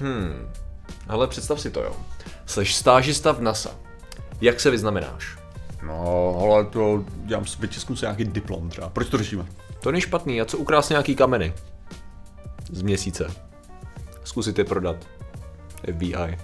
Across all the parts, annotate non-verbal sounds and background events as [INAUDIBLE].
Hmm. Ale představ si to, jo. Jseš stážista v NASA. Jak se vyznamenáš? No, ale to, dělám, vytisknu si nějaký diplom třeba. Proč to řešíme? To není špatný, a co ukrásně nějaký kameny? Z měsíce. Zkusit je prodat. FBI.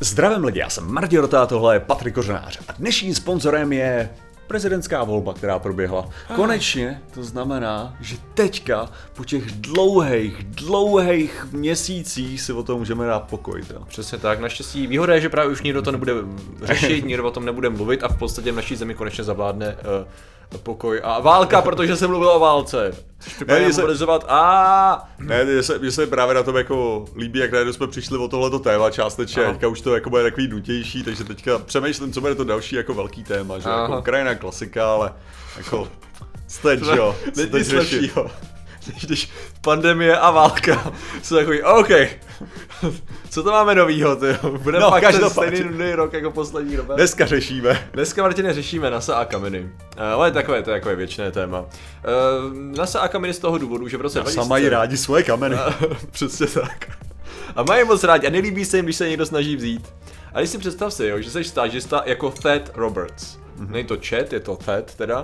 Zdravím lidi, já jsem Martin Rota, tohle je Patrik Kořenář a dnešním sponzorem je prezidentská volba, která proběhla. Konečně to znamená, že teďka po těch dlouhých, dlouhých měsících si o tom můžeme dát pokoj. To. Přesně tak, naštěstí výhoda je, že právě už nikdo to nebude řešit, [LAUGHS] nikdo o tom nebude mluvit a v podstatě v naší zemi konečně zavládne uh, pokoj a válka, protože jsem mluvil o válce. Ne, se mobilizovat a Ne, mně se, mně se právě na tom jako líbí, jak najednou jsme přišli o tohleto téma částečně, Aha. teďka už to jako bude takový nutější, takže teďka přemýšlím, co bude to další jako velký téma, že Aha. jako Ukrajina klasika, ale jako co teď, že jo, Není nic lepšího. [LAUGHS] Když pandemie a válka jsou takový, OK, [LAUGHS] co to máme novýho, ty Bude No, fakt ten stejný nudný rok jako poslední rok. Dneska řešíme. Dneska, Martine, řešíme NASA a kameny. Uh, ale takové, to je takové věčné téma. Uh, NASA a kameny z toho důvodu, že v roce A 2000... sama mají rádi svoje kameny. [LAUGHS] Přesně tak. A mají moc rádi a nelíbí se jim, když se někdo snaží vzít. A když si představ si, jo, že jsi stážista jako Thad Roberts. Mm-hmm. Není to Chet, je to Thad teda,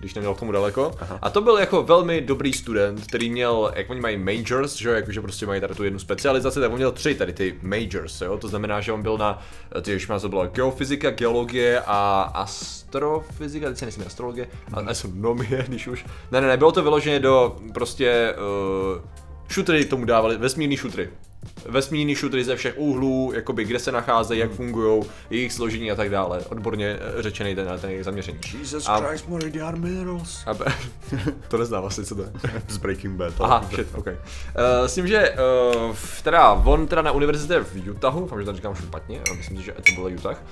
když neměl k tomu daleko. Aha. A to byl jako velmi dobrý student, který měl, jak oni mají majors, že jo, jakože prostě mají tady tu jednu specializaci, tak on měl tři tady ty majors, jo. To znamená, že on byl na, ty už to byla geofyzika, geologie a astrofyzika, teď se nejsem astrologie, a astronomie, [LAUGHS] když už. Ne, ne, ne, bylo to vyloženě do prostě uh, šutry tomu dávali, vesmírný šutry. Vesmírný šutry ze všech úhlů, jakoby kde se nacházejí, jak fungují, jejich složení a tak dále. Odborně eh, řečený ten, ten jejich zaměření. Jesus A- Christ, are minerals. A, [LAUGHS] to neznám asi, co to je. [LAUGHS] Z Breaking Bad. Aha, shit, OK. Uh, s tím, že uh, teda on teda na univerzitě v Utahu, doufám, že to říkám špatně, ale myslím si, že to byl Utah,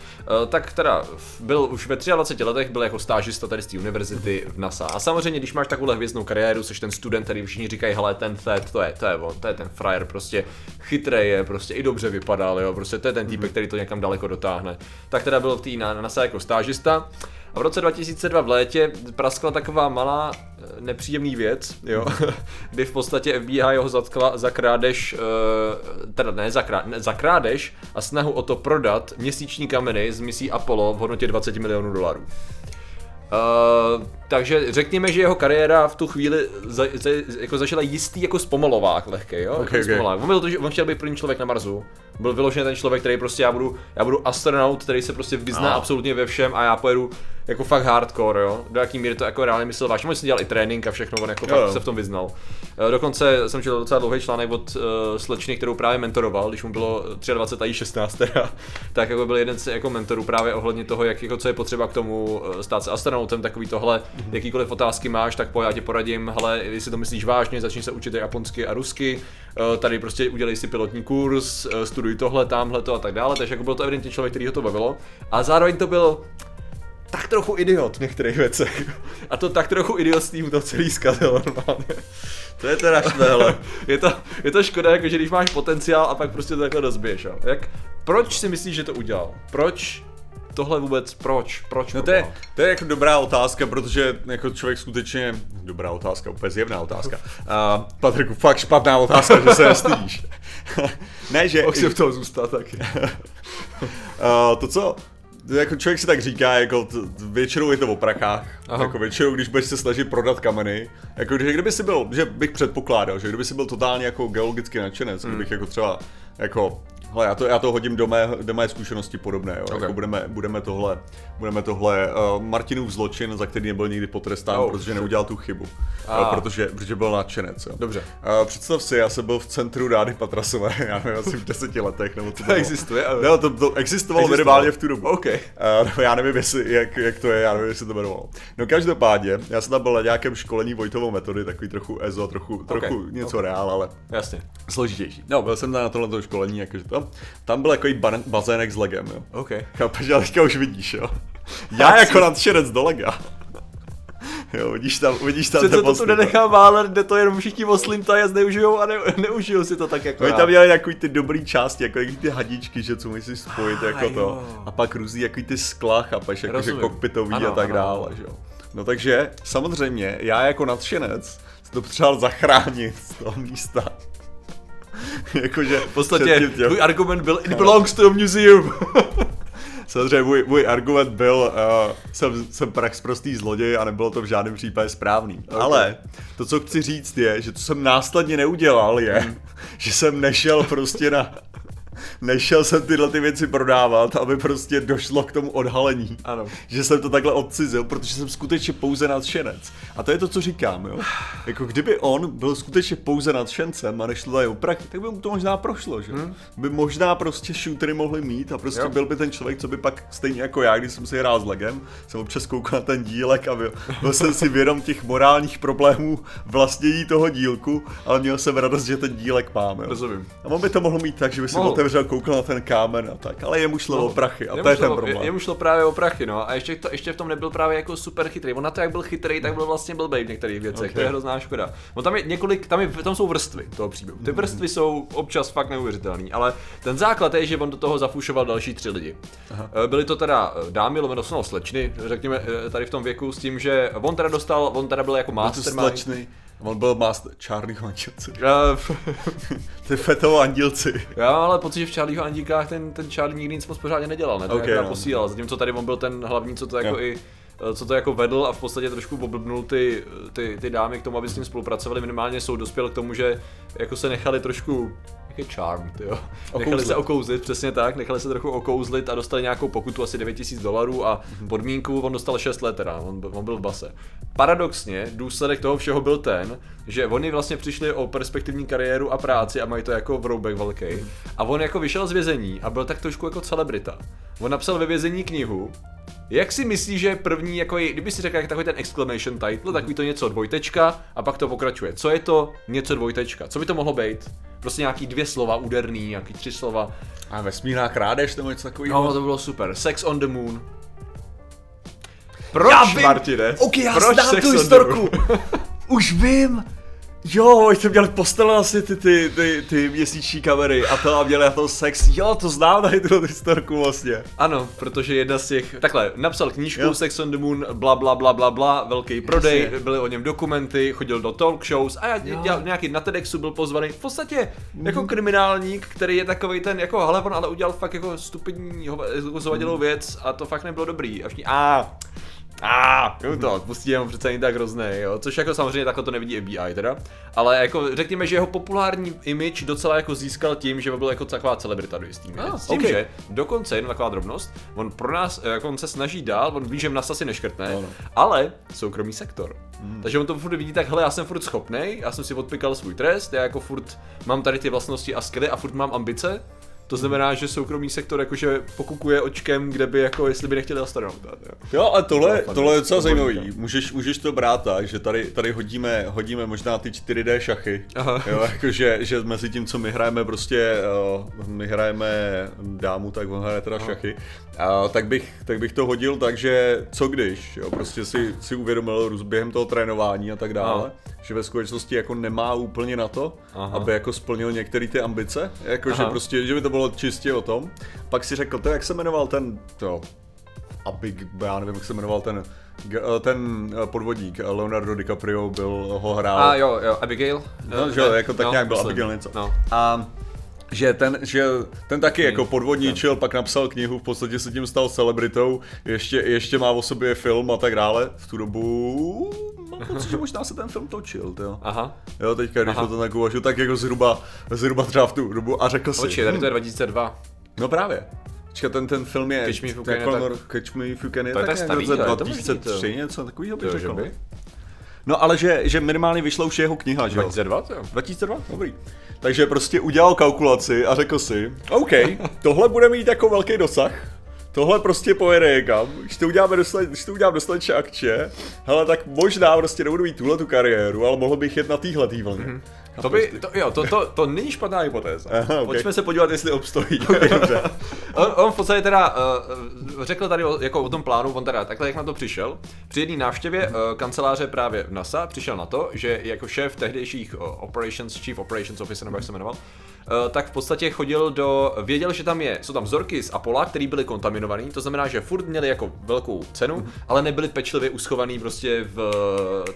uh, tak teda byl už ve 23 letech, byl jako stážista tady z té univerzity v NASA. A samozřejmě, když máš takovou hvězdnou kariéru, jsi ten student, který všichni říkají, hele, ten Thad, to je, to je on, to je ten frajer, prostě chytrý je, prostě i dobře vypadal, jo, prostě to je ten týpek, který to někam daleko dotáhne. Tak teda byl v té na, na NASA jako stážista. A v roce 2002 v létě praskla taková malá eh, nepříjemný věc, jo, [LAUGHS] kdy v podstatě FBI ho zatkla za krádež, eh, teda ne za, krá, ne za krádež a snahu o to prodat měsíční kameny z misí Apollo v hodnotě 20 milionů dolarů. Uh, takže řekněme, že jeho kariéra v tu chvíli za, za, jako zažila jistý jako zpomalovák lehký, jo? Ok, jako ok. zpomalovák. On, byl to, že on chtěl být první člověk na Marsu. Byl vyložený ten člověk, který prostě já budu, já budu astronaut, který se prostě vyzná No. absolutně ve všem a já pojedu jako fakt hardcore, jo? Do jaký míry to jako reálně myslel vážně. On si dělal i trénink a všechno, on jako Jo, fakt jo. se v tom vyznal. Eh, Dokonce jsem četl docela dlouhý článek od uh, slečny, kterou právě mentoroval, když mu bylo 23 a jí 16 teda, [LAUGHS] tak jako byl jeden z jako mentorů právě ohledně toho, jak, jako, co je potřeba k tomu eh, stát se astronautem, takový tohle, jakýkoliv otázky máš, tak pojď, já ti poradím, hele, jestli to myslíš vážně, začni se učit japonsky a rusky, eh, tady prostě udělej si pilotní kurz, eh, studuj tohle, tamhle to a tak dále, takže jako byl to evidentně člověk, který ho to bavilo. A zároveň to byl tak trochu idiot v některých věcech. A to tak trochu idiot s tím to celý zkazil normálně. To je teda švéle. je, to, je to škoda, jako, že když máš potenciál a pak prostě to takhle rozbiješ. Jo. Jak, proč si myslíš, že to udělal? Proč tohle vůbec, proč? Proč? No to je, to je jako dobrá otázka, protože jako člověk skutečně, dobrá otázka, úplně zjevná otázka. Uh, Patriku, fakt špatná otázka, že se nestydíš. [LAUGHS] ne, že... Mohl si v toho zůstat taky. [LAUGHS] Uh, to co, jako člověk si tak říká, jako t, většinou je to o prachách, Aha. jako většinou, když budeš se snažit prodat kameny, jako že kdyby si byl, že bych předpokládal, že kdyby si byl totálně jako geologicky nadšenec, Hmm. kdybych jako třeba, jako, hele, já to, já to hodím do mé, do mé zkušenosti podobné, jo, Ok. jako budeme, budeme tohle, budeme tohle, uh, Martinův zločin, za který nebyl nikdy potrestán, Oh, protože neudělal tu chybu, Ah. uh, protože, protože byl nadšenec, jo. Dobře. Uh, představ si, já jsem byl v centru Rády Patrasové, [LAUGHS] já nevím, asi v deseti letech, nebo co to [LAUGHS] To existuje, ale- No, to, to existovalo minimálně v tu dobu. OK. Uh, no, já nevím, jestli, jak, jak, to je, já nevím, jestli to jmenovalo. No každopádně, já jsem tam byl na nějakém školení Vojtovou metody, takový trochu EZO, trochu, trochu něco reál, ale Jasně. složitější. No, byl jsem tam na tohle školení, jakože tam, tam byl takový ban- bazének s legem, jo. OK. Chápeš, ale teďka už vidíš, jo. [LAUGHS] Já jako nadšenec do lega. Jo, vidíš tam, vidíš tam Přece to tu nenechá válet, kde to jenom všichni oslintají a zneužijou a ne, [LAUGHS] neužijou si to tak jako Oni tam měli takový ty dobrý části, jako jaký ty hadičky, že co musíš spojit, Ah, jako to. jo. A pak různý jaký ty skla, chápeš, jako že kokpitový Ano, a tak ano, dále, že jo. No takže samozřejmě já jako nadšenec to potřeboval zachránit z toho místa. [LAUGHS] Jakože V podstatě tvůj argument byl it belongs to a museum. [LAUGHS] Samozřejmě můj, můj argument byl, uh, jsem, jsem prax prostý zloděj a nebylo to v žádném případě správný. Okay. Ale to, co chci říct je, že to jsem následně neudělal je, [LAUGHS] že jsem nešel prostě na nešel jsem tyhle ty věci prodávat, aby prostě došlo k tomu odhalení. Ano. Že jsem to takhle odcizil, protože jsem skutečně pouze nadšenec. A to je to, co říkám, jo. Jako kdyby on byl skutečně pouze nadšencem a nešlo tady o prachy, tak by mu to možná prošlo, že? Hmm. By možná prostě shootery mohli mít a prostě Jo. byl by ten člověk, co by pak stejně jako já, když jsem si hrál s Legem, jsem občas koukal na ten dílek a byl, byl jsem si vědom těch morálních problémů vlastnění toho dílku, ale měl jsem radost, že ten dílek máme. Rozumím. A on by to mohl mít tak, že by si Mohl. Otevřel, koukal na ten kámen a tak, ale jemu šlo o prachy a to je ten problém. Jemu šlo právě o prachy, no. A ještě, to, ještě v tom nebyl právě jako super chytrý. On na to, jak byl chytrý, tak byl vlastně blbej v některých věcech. Ok. To je hrozná škoda. No tam je několik, tam, je, tam jsou vrstvy toho příběhu. Ty vrstvy jsou občas fakt neuvěřitelné, ale ten základ je, že on do toho zafušoval další tři lidi. Aha. Byly to teda eh, dámy, lomeno no, slečny, řekněme eh, tady v tom věku, s tím, že on teda dostal, on teda byl jako mastermind. On byl master Charlieho andělci. Eh, [LAUGHS] Ty fetovo andělci. Já mám ale pocit, že v Charlieho Andíkách ten, ten Charlie nikdy nic moc pořádně nedělal, ne? To Ok, okay, no. posílal, zatímco tady on byl ten hlavní, co to jako Jo. i co to jako vedl a v podstatě trošku oblbnul ty, ty, ty dámy k tomu, aby s ním spolupracovali. Minimálně jsou dospěl k tomu, že jako se nechali trošku jak je charm, jo. Nechali se okouzlit, přesně tak, nechali se trochu okouzlit a dostali nějakou pokutu asi 9000 dolarů a podmínku, on dostal 6 let teda, on, byl- on byl v base. Paradoxně, důsledek toho všeho byl ten, že oni vlastně přišli o perspektivní kariéru a práci a mají to jako vroubek velký. A on jako vyšel z vězení a byl tak trošku jako celebrita. On napsal ve vězení knihu, jak si myslíš, že první, jako je, kdyby si řekl jak takový ten exclamation title, takový to něco dvojtečka a pak to pokračuje. Co je to něco dvojtečka? Co by to mohlo být? Prostě nějaký dvě slova úderný, nějaký tři slova. A vesmírná krádež nebo něco takového? No, to bylo super. Sex on the moon. Proč, Já vím. Martine? Ok, já Proč znám Sex tu historku. Už vím. Jo, jsme měli postele asi ty, ty, ty, ty měsíční kamery a to a měli na to sex. Jo, to znám tady tu historku vlastně. Ano, protože jedna z těch, takhle, napsal knížku Jo. Sex on the Moon, bla bla bla bla bla, velký prodej, Jasně. byly o něm dokumenty, chodil do talk shows a já dělal nějaký na TEDxu byl pozvaný, v podstatě jako Mhm. kriminálník, který je takový ten, jako hele, on ale udělal fakt jako stupidní, jako věc a to fakt nebylo dobrý. A všichni, a a jo to, pustí mu přece není tak hrozný, jo, což jako samozřejmě takhle to nevidí FBI teda, ale jako řekněme, že jeho populární image docela jako získal tím, že byl jako taková celebrita do jistý. Ah, S tím, ok. že dokonce jenom taková drobnost, on pro nás, jako on se snaží dál, on ví, že nás asi neškrtne, Ano. ale soukromý sektor. Takže on to furt vidí tak, hele, já jsem furt schopnej, já jsem si odpikal svůj trest, já jako furt mám tady ty vlastnosti a skily a furt mám ambice, to znamená, že soukromý sektor jakože pokukuje očkem, kde by jako, jestli by nechtěli astronautát. Jo. Jo, ale tohle, tohle je docela to zajímavý. Můžeš, můžeš to brát tak, že tady, tady hodíme, hodíme možná ty 4D šachy. Aha. Jo, jakože, že mezi tím, co my hrajeme prostě, uh, my hrajeme dámu, tak on hraje teda šachy. Uh, tak, bych, tak bych to hodil tak, že co když, jo, prostě si, si uvědomil během toho trénování a tak dále, Aha. Že ve skutečnosti jako nemá úplně na to, Aha. aby jako splnil některé ty ambice, jakože prostě, že by to bylo čistě o tom. Pak si řekl, to jak se jmenoval ten, to, Abig, já nevím, jak se jmenoval ten, eh, ten eh, podvodník, eh, Leonardo DiCaprio byl, ho hrál. A jo, jo, Abigail? No, že jo, jako tak nějak byl myslím. Abigail něco. No. A že ten, že ten taky jako podvodničil, pak napsal knihu, v podstatě se tím stal celebritou, ještě, ještě má o sobě film a tak dále. V tu dobu mám pocit, že možná se ten film točil, jo. Aha. Jo, teďka, když Aha. to tak uvažu, tak jako zhruba, zhruba třeba v tu dobu a řekl si. Počkej, tady to je 2002. No právě. Počkej, ten, ten film je... Catch Me If You to je Can tak- Catch Me If You Can je tak tak starý, v roce ale to možný, 2003, to. něco takového bych řekl. by? No ale že, že minimálně vyšla už jeho kniha, že jo? 2002, to jo. 2002? Dobrý. Takže prostě udělal kalkulaci a řekl si, OK, tohle bude mít jako velký dosah, tohle prostě pojede někam, když to uděláme dostatečně, když to udělám dostatečně akče, hele, tak možná prostě nebudu mít tuhle tu kariéru, ale mohl bych jet na téhle tý vlně. Mhm. To by, to, jo, to, to, to není špatná hypotéza. Aha, ok. Pojďme se podívat, jestli obstojí. [LAUGHS] Dobře. [LAUGHS] on, on v podstatě teda uh, řekl tady o, jako o tom plánu, on teda takhle jak na to přišel. Při jedné návštěvě uh, kanceláře právě v NASA přišel na to, že jako šéf tehdejších uh, operations, chief operations officer, nebo jak se jmenoval, eh, tak v podstatě chodil do, věděl, že tam je, jsou tam vzorky z Apola, které byly kontaminované, to znamená, že furt měli jako velkou cenu, ale nebyly pečlivě uschovaný prostě v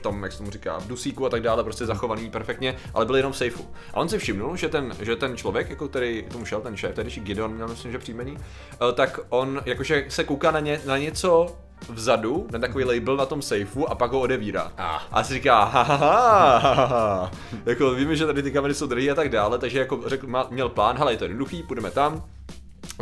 tom, jak se tomu říká, v dusíku a tak dále, prostě zachovaný perfektně, ale byly jenom v safeu. A on si všimnul, že ten, že ten člověk, jako který tomu šel, ten šéf, tedy Gideon měl myslím, že příjmení, eh, tak on jakože se kouká na, ně, na něco vzadu, na takový label na tom safeu a pak ho odevírá. Ah. A si říká, ha, ha, ha, ha, ha. jako víme, že tady ty kamery jsou drahé a tak dále, takže jako řekl, má, měl plán, hele, je to jednoduchý, půjdeme tam,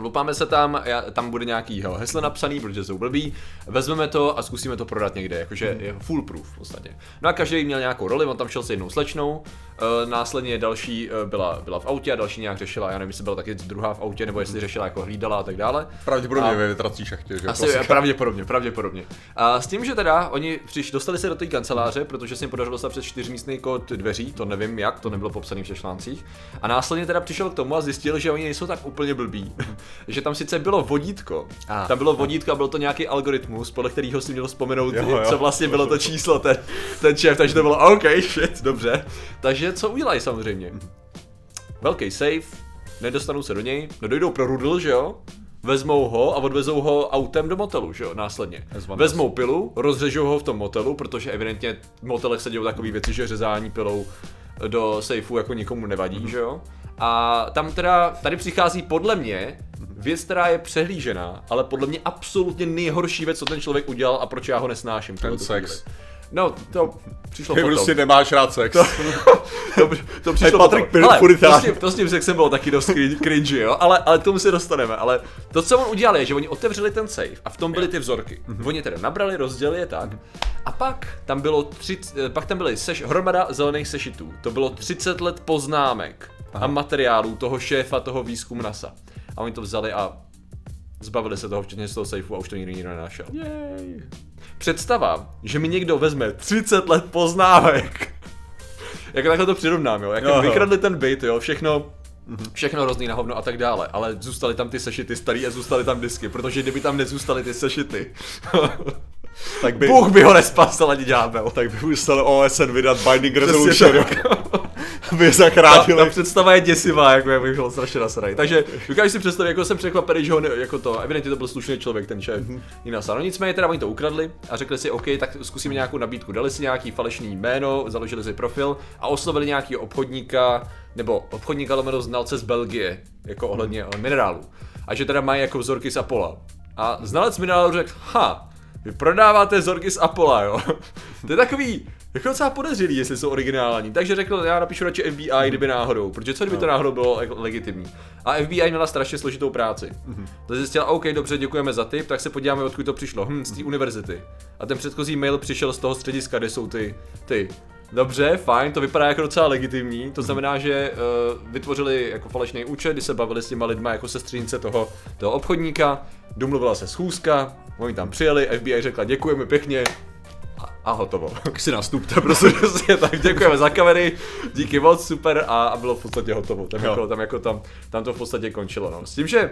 Lupáme se tam, já, tam bude nějaký jeho heslo napsaný, protože jsou blbý, vezmeme to a zkusíme to prodat někde, jakože je foolproof v podstatě. No a každý měl nějakou roli, on tam šel s jednou slečnou, e, následně další e, byla, byla v autě a další nějak řešila, já nevím, jestli byla taky druhá v autě, nebo jestli řešila jako hlídala a tak dále. Pravděpodobně A- ve větrací šachtě, že? Asi Klasika. pravděpodobně, pravděpodobně. A s tím, že teda oni přiš, dostali se do té kanceláře, protože se jim podařilo dostat přes čtyřmístný kód dveří, to nevím jak, to nebylo popsané v těch článcích. A následně teda přišel k tomu a zjistil, že oni nejsou tak úplně blbí. Že tam sice bylo vodítko, Ah. tam bylo vodítko a byl to nějaký algoritmus, podle kterého si měl vzpomenout, Jo, jo. co vlastně bylo to číslo, ten, ten šéf, takže to bylo OK, shit, dobře. Takže co udělají samozřejmě? Velký safe, nedostanou se do něj, no dojdou pro rudl, že jo? Vezmou ho a odvezou ho autem do motelu, že jo, následně. Vezmou pilu, rozřežou ho v tom motelu, protože evidentně v motelech se dějou takové věci, že řezání pilou do sejfu jako nikomu nevadí, že jo. A tam teda, tady přichází podle mě věc, která je přehlížená, ale podle mě absolutně nejhorší věc, co ten člověk udělal a proč já ho nesnáším. Ten sex. chvíli. No, to přišlo Ty potom. prostě nemáš rád sex. To, [LAUGHS] to přišlo Patrik potom. Pil- Ale to s, tím, to s tím sexem bylo taky dost cringe, cringy, jo? Ale, ale k tomu se dostaneme. Ale to, co on udělal, je, že oni otevřeli ten safe a v tom byly ty vzorky. Oni teda nabrali, rozdělili je tak. A pak tam bylo tři, pak tam byly seš, hromada zelených sešitů. To bylo 30 let poznámek a materiálů toho šéfa toho výzkumu NASA. A oni to vzali a zbavili se toho včetně z toho safeu a už to nikdy nikdo nenašel. Jej. Představa, že mi někdo vezme 30 let poznámek. [LAUGHS] Jak takhle to přirovnám, jo. Jak jo. vykradli ten byt, jo, všechno, všechno hrozný na hovno a tak dále, ale zůstaly tam ty sešity starý a zůstaly tam disky, protože kdyby tam nezůstaly ty sešity, [LAUGHS] Tak by, Bůh by ho nespasil ani ďábel. tak by musel OSN vydat Binding Resolution, aby je Ta, zachránili. ta představa je děsivá, jako jak bych byl strašně nasraný. Takže dokážeš si představit, jako jsem překvapený, že ho ne, jako to, evidentně to byl slušný člověk, ten šéf mm-hmm. No nicméně teda oni to ukradli a řekli si, OK, tak zkusíme nějakou nabídku. Dali si nějaký falešný jméno, založili si profil a oslovili nějakého obchodníka, nebo obchodníka lomeno znalce z Belgie, jako ohledně mm. minerálů. A že teda mají jako vzorky z Apola. A znalec minerálu řekl, ha, vy prodáváte vzorky z Apola, jo? [LAUGHS] to je takový, jako docela podezřelý, jestli jsou originální. Takže řekl, já napíšu radši FBI, kdyby náhodou, protože co kdyby to náhodou bylo jako legitimní. A FBI měla strašně složitou práci. To zjistila, OK, dobře, děkujeme za tip, tak se podíváme, odkud to přišlo. Hm, z té univerzity. A ten předchozí mail přišel z toho střediska, kde jsou ty, ty. Dobře, fajn, to vypadá jako docela legitimní, to znamená, že uh, vytvořili jako falešný účet, kdy se bavili s těma lidma jako sestřenice toho, toho obchodníka, domluvila se schůzka, oni tam přijeli, FBI řekla děkujeme pěkně, a, hotovo. Tak si nastupte, Prostě prostě tak děkujeme za kamery, díky moc, super a, a bylo v podstatě hotovo. Tam, Jo. jako, tam, jako tam, tam to v podstatě končilo. No. S tím, že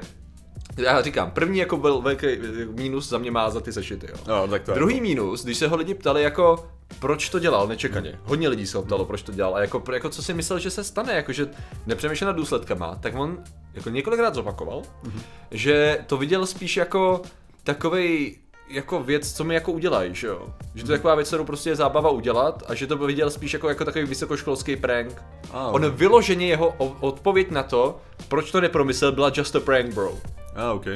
já říkám, první jako byl velký mínus za mě má za ty sešity. Jo. No, tak to Druhý mínus, když se ho lidi ptali jako, proč to dělal nečekaně. Hodně lidí se ho ptalo, proč to dělal a jako, jako co si myslel, že se stane, jako že nepřemýšlel nad důsledkama, tak on jako několikrát zopakoval, že to viděl spíš jako takovej jako věc, co mi jako udělají, že jo? Že to je taková věc, kterou prostě je zábava udělat a že to viděl spíš jako, jako takový vysokoškolský prank. Ah, On vyloženě jeho odpověď na to, proč to nepromyslel, byla just a prank, bro. A, ok.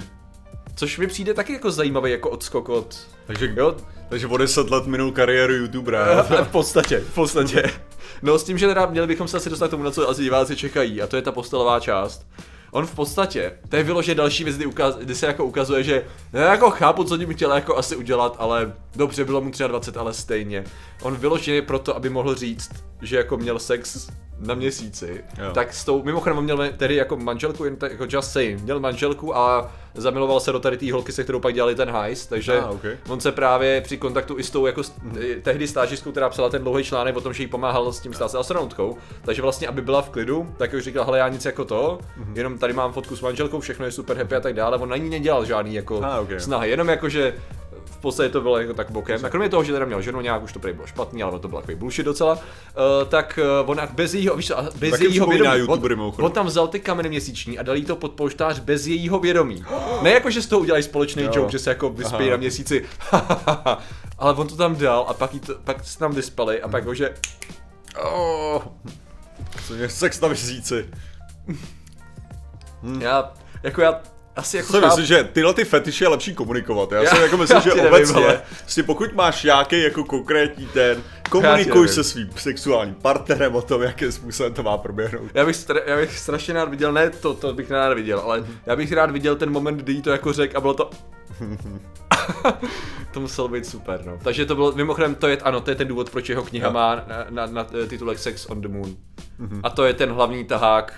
Což mi přijde taky jako zajímavý jako odskok od... Takže, Jo, takže o 10 let minul kariéru youtubera. [LAUGHS] v podstatě, v podstatě. No s tím, že teda měli bychom se asi dostat k tomu, na co asi diváci čekají, a to je ta postelová část. On v podstatě, to je vyloženě další věc, kdy, ukaz, kdy se jako ukazuje, že já jako chápu, co tím chtěl jako asi udělat, ale dobře, bylo mu 23, ale stejně. On vyloženě proto, aby mohl říct, že jako měl sex na měsíci, Jo. tak s tou, mimochodem on měl tedy jako manželku, jen tak, jako just saying, měl manželku a zamiloval se do tady té holky, se kterou pak dělali ten heist, takže Ah, ok. on se právě při kontaktu i s tou jako s- tehdy stážistkou, která psala ten dlouhý článek o tom, že jí pomáhal s tím stát se astronautkou, takže vlastně, aby byla v klidu, tak už říkal, hele, já nic jako to, Mhm. jenom tady mám fotku s manželkou, všechno je super happy a tak dále, on na ní nedělal žádný jako Ah, ok. snahy, jenom jako, že podstatě to bylo jako tak bokem. A kromě toho, že teda měl ženu, nějak už to prý bylo špatný, ale to bylo takový bullshit docela, uh, tak uh, on bez jejího, víš a bez Taky jejího vědomí, on, on, tam vzal ty kameny měsíční a dal jí to pod polštář bez jejího vědomí. Ne jako, že z toho udělají společný Jo. joke, že se jako vyspějí na měsíci, [LAUGHS] ale on to tam dal a pak, to, pak se tam vyspali a pak ho, že oh, Co je sex na měsíci. já, jako já, asi jako Co chápu- myslím, že tyhle ty fetiše je lepší komunikovat. Já, Já- si jako myslím, [LAUGHS] já že nevím, obecně, ale- prostě pokud máš nějaký jako konkrétní ten, komunikuj se svým sexuálním partnerem o tom, jakým způsobem to má proběhnout. Já bych, stra- já bych strašně rád viděl, ne to, to bych rád viděl, ale já bych rád viděl ten moment, kdy jí to jako řek a bylo to... [LAUGHS] to muselo být super, no. Takže to bylo, mimochodem, to je, ano, to je ten důvod, proč jeho kniha Jo. má na, na, na titulek Sex on the Moon. A to je ten hlavní tahák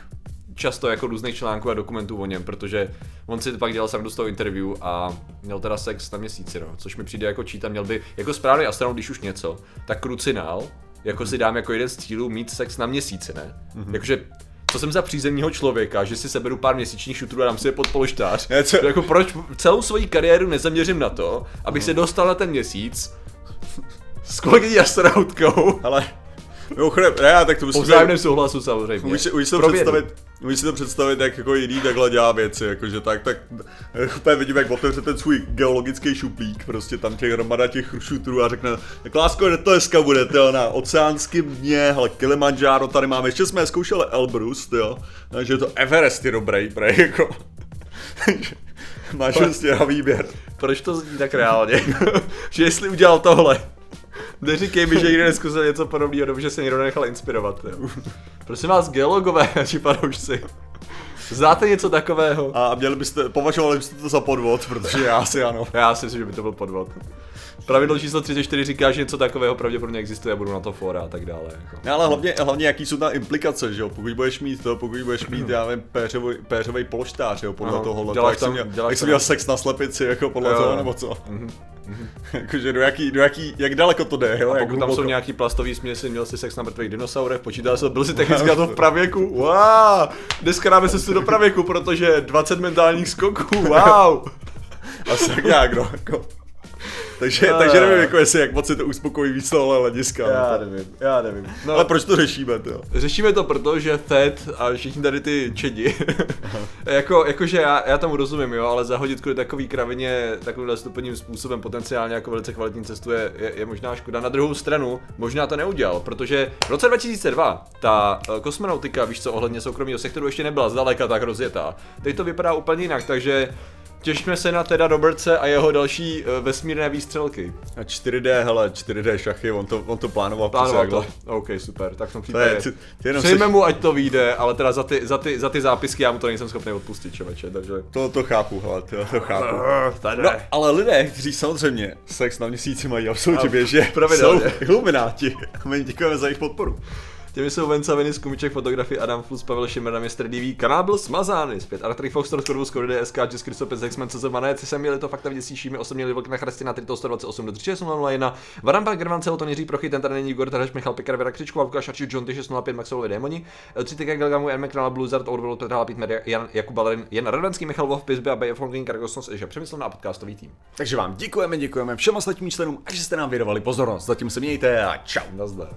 často jako různých článků a dokumentů o něm, protože on si pak dělal sám z toho interview a měl teda sex na měsíci, no, což mi přijde jako čítat, měl by, jako správný astronaut, když už něco, tak krucinál, jako si dám jako jeden z cílů mít sex na měsíci, ne? Jakože co jsem za přízemního člověka, že si seberu pár měsíčních šutrů a dám si je pod polštář. Ne, co- Jako proč celou svoji kariéru nezaměřím na to, abych se dostal na ten měsíc s kolegyní astronautkou Ale, mimochodem, ne, tak to po musím vzájemném souhlasu samozřejmě. Umíš si to představit, umíš si to představit, jak jako jiný takhle dělá věci, jakože tak, tak úplně vidím, jak otevře ten svůj geologický šuplík, prostě tam těch hromada těch šutrů a řekne, tak lásko, kde to dneska bude, tyjo, na oceánském dně, hele, Kilimanjaro tady máme, ještě jsme zkoušeli Elbrus, jo, takže je to Everest je dobrý, prej, jako. [LAUGHS] Máš prostě na výběr. Proč to zní tak reálně? [LAUGHS] že jestli udělal tohle, neříkej mi, že někdo neskusil něco podobného, nebo že se někdo nechal inspirovat. Jo. [LAUGHS] Prosím vás, geologové, [LAUGHS] či panoušci, znáte něco takového? A měli byste, považovali byste to za podvod, protože já si ano. [LAUGHS] Já si myslím, že by to byl podvod. Pravidlo číslo 34 říká, že něco takového pravděpodobně existuje a budu na to fora a tak dále. Jako. Ne, ale hlavně, hlavně jaký jsou tam implikace, že jo? Pokud budeš mít to, pokud budeš mít, já nevím, péřový, péřový polštář, jo, podle toho, děláš jak jsi tam- měl, děláš jak jsi tam- měl sex na slepici, jako podle Jo. toho, nebo co? [LAUGHS] Jakože do jaký, do jaký, jak daleko to jde, jo? A jak pokud tam jsou nějaký plastový směsi, měl jsi sex na mrtvých dinosaurech, počítal se, byl si technicky na to v pravěku, wow! Dneska dáme se do pravěku, protože 20 mentálních skoků, wow! [LAUGHS] Asi tak nějak, no, jako. Takže, No, takže nevím, jako jestli, jak moc si to uspokojí víc tohle hlediska. Já no. nevím, já nevím. No, Ale proč to řešíme, jo? Řešíme to proto, že Fed a všichni tady ty čedi, [LAUGHS] jako, jakože já, já tomu rozumím, jo, ale zahodit kvůli takový kravině takovým stupňovým způsobem potenciálně jako velice kvalitní cestu je, je, je, možná škoda. Na druhou stranu, možná to neudělal, protože v roce 2002 ta eh, kosmonautika, víš co, ohledně soukromého sektoru ještě nebyla zdaleka tak rozjetá. Teď to vypadá úplně jinak, takže těšíme se na teda Robertse a jeho další eh, vesmírné výstřelky. A 4D, hele, 4D šachy, on to, on to plánoval Plánoval přesně to. takhle. OK, super, tak v tom To je, případě. ty, ty jenom Přejme seš, mu, ať to vyjde, ale teda za ty, za ty, za ty zápisky já mu to nejsem schopný odpustit, čověče, takže... to, to chápu, hele, to, to chápu. Tady. No, ale lidé, kteří samozřejmě sex na měsíci mají absolutně běžně, jsou ilumináti. A [LAUGHS] my jim děkujeme za jejich podporu. Těmi jsou Venca Veny z Kumiček fotografie Adam Flus, Pavel Šimera, Mr. DV, kanál byl smazány, zpět Artrik Foster z Korvus Kody DSK, Jess Kristopec, Hexman, CZ Mané, jsem měli to fakta věcí šími, osobně Vlk na Chrestina, Trito 128 do 3601, Varampa, Gervan, Celoton, Jiří Prochy, ten tady není Igor Tareš, Michal Pikar, Vera Křičku, Lukáš Arčík, John 605, Maxovi Démoni, Citika Galgamu, N. McNall, Blizzard, Orwell, Petr Halapít, Media, Jan Jakub Balerin, Jan Radvenský, Michal Vov, Pizby a BF Longin, Kargosnos, Eža Přemyslovná a podcastový tým. Takže vám děkujeme, děkujeme všem ostatním členům a že jste nám věnovali pozornost. Zatím se mějte a čau. Nazdar.